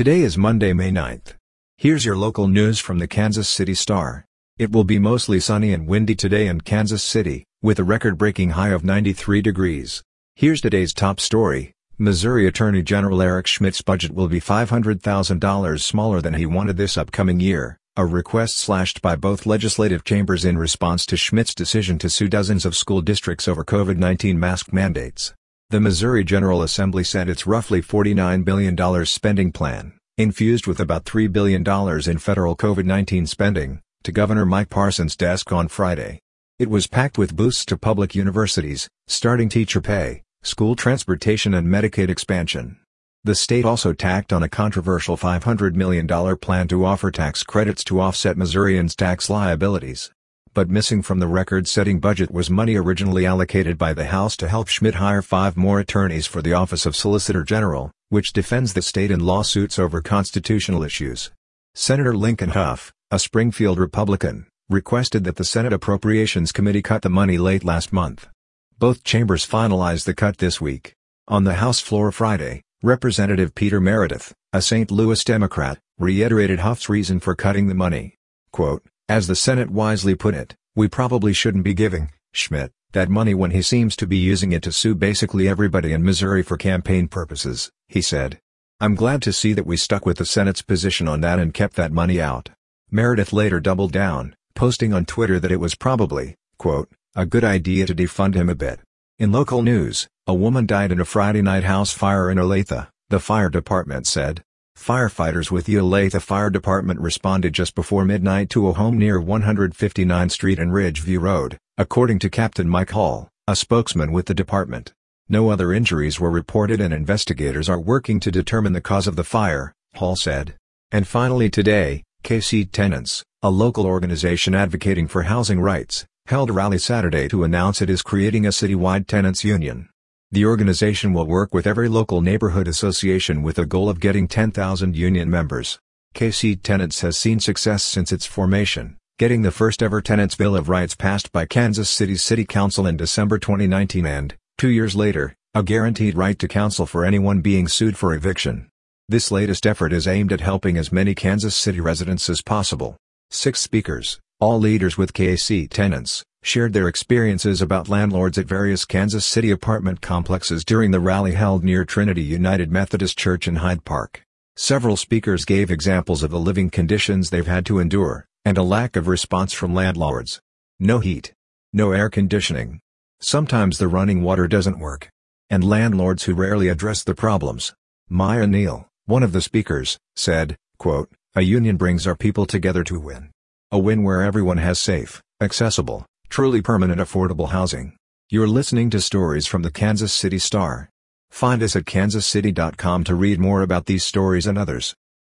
Today is Monday, May 9th. Here's your local news from the Kansas City Star. It will be mostly sunny and windy today in Kansas City, with a record-breaking high of 93 degrees. Here's today's top story. Missouri Attorney General Eric Schmitt's budget will be $500,000 smaller than he wanted this upcoming year, a request slashed by both legislative chambers in response to Schmitt's decision to sue dozens of school districts over COVID-19 mask mandates. The Missouri General Assembly said its roughly $49 billion spending plan, infused with about $3 billion in federal COVID-19 spending, to Governor Mike Parson's desk on Friday. It was packed with boosts to public universities, starting teacher pay, school transportation and Medicaid expansion. The state also tacked on a controversial $500 million plan to offer tax credits to offset Missourians' tax liabilities but missing from the record-setting budget was money originally allocated by the House to help Schmitt hire five more attorneys for the Office of Solicitor General, which defends the state in lawsuits over constitutional issues. Senator Lincoln Hough, a Springfield Republican, requested that the Senate Appropriations Committee cut the money late last month. Both chambers finalized the cut this week. On the House floor Friday, Representative Peter Merideth, a St. Louis Democrat, reiterated Hough's reason for cutting the money. Quote, as the Senate wisely put it, we probably shouldn't be giving, Schmitt, that money when he seems to be using it to sue basically everybody in Missouri for campaign purposes, he said. I'm glad to see that we stuck with the Senate's position on that and kept that money out. Merideth later doubled down, posting on Twitter that it was probably, quote, a good idea to defund him a bit. In local news, a woman died in a Friday night house fire in Olathe, the fire department said. Firefighters with the Olathe Fire Department responded just before midnight to a home near 159th Street and Ridgeview Road, according to Captain Mike Hall, a spokesman with the department. No other injuries were reported and investigators are working to determine the cause of the fire, Hall said. And finally today, KC Tenants, a local organization advocating for housing rights, held a rally Saturday to announce it is creating a citywide tenants union. The organization will work with every local neighborhood association with a goal of getting 10,000 union members. KC Tenants has seen success since its formation, getting the first ever Tenants Bill of Rights passed by Kansas City's City Council in December 2019 and, two years later, a guaranteed right to counsel for anyone being sued for eviction. This latest effort is aimed at helping as many Kansas City residents as possible. Six speakers, all leaders with KC Tenants, shared their experiences about landlords at various Kansas City apartment complexes during the rally held near Trinity United Methodist Church in Hyde Park. Several speakers gave examples of the living conditions they've had to endure, and a lack of response from landlords. No heat. No air conditioning. Sometimes the running water doesn't work. And landlords who rarely address the problems. Maya Neal, one of the speakers, said, quote, A union brings our people together to win. A win where everyone has safe, accessible, Truly permanent affordable housing. You're listening to stories from the Kansas City Star. Find us at kansascity.com to read more about these stories and others.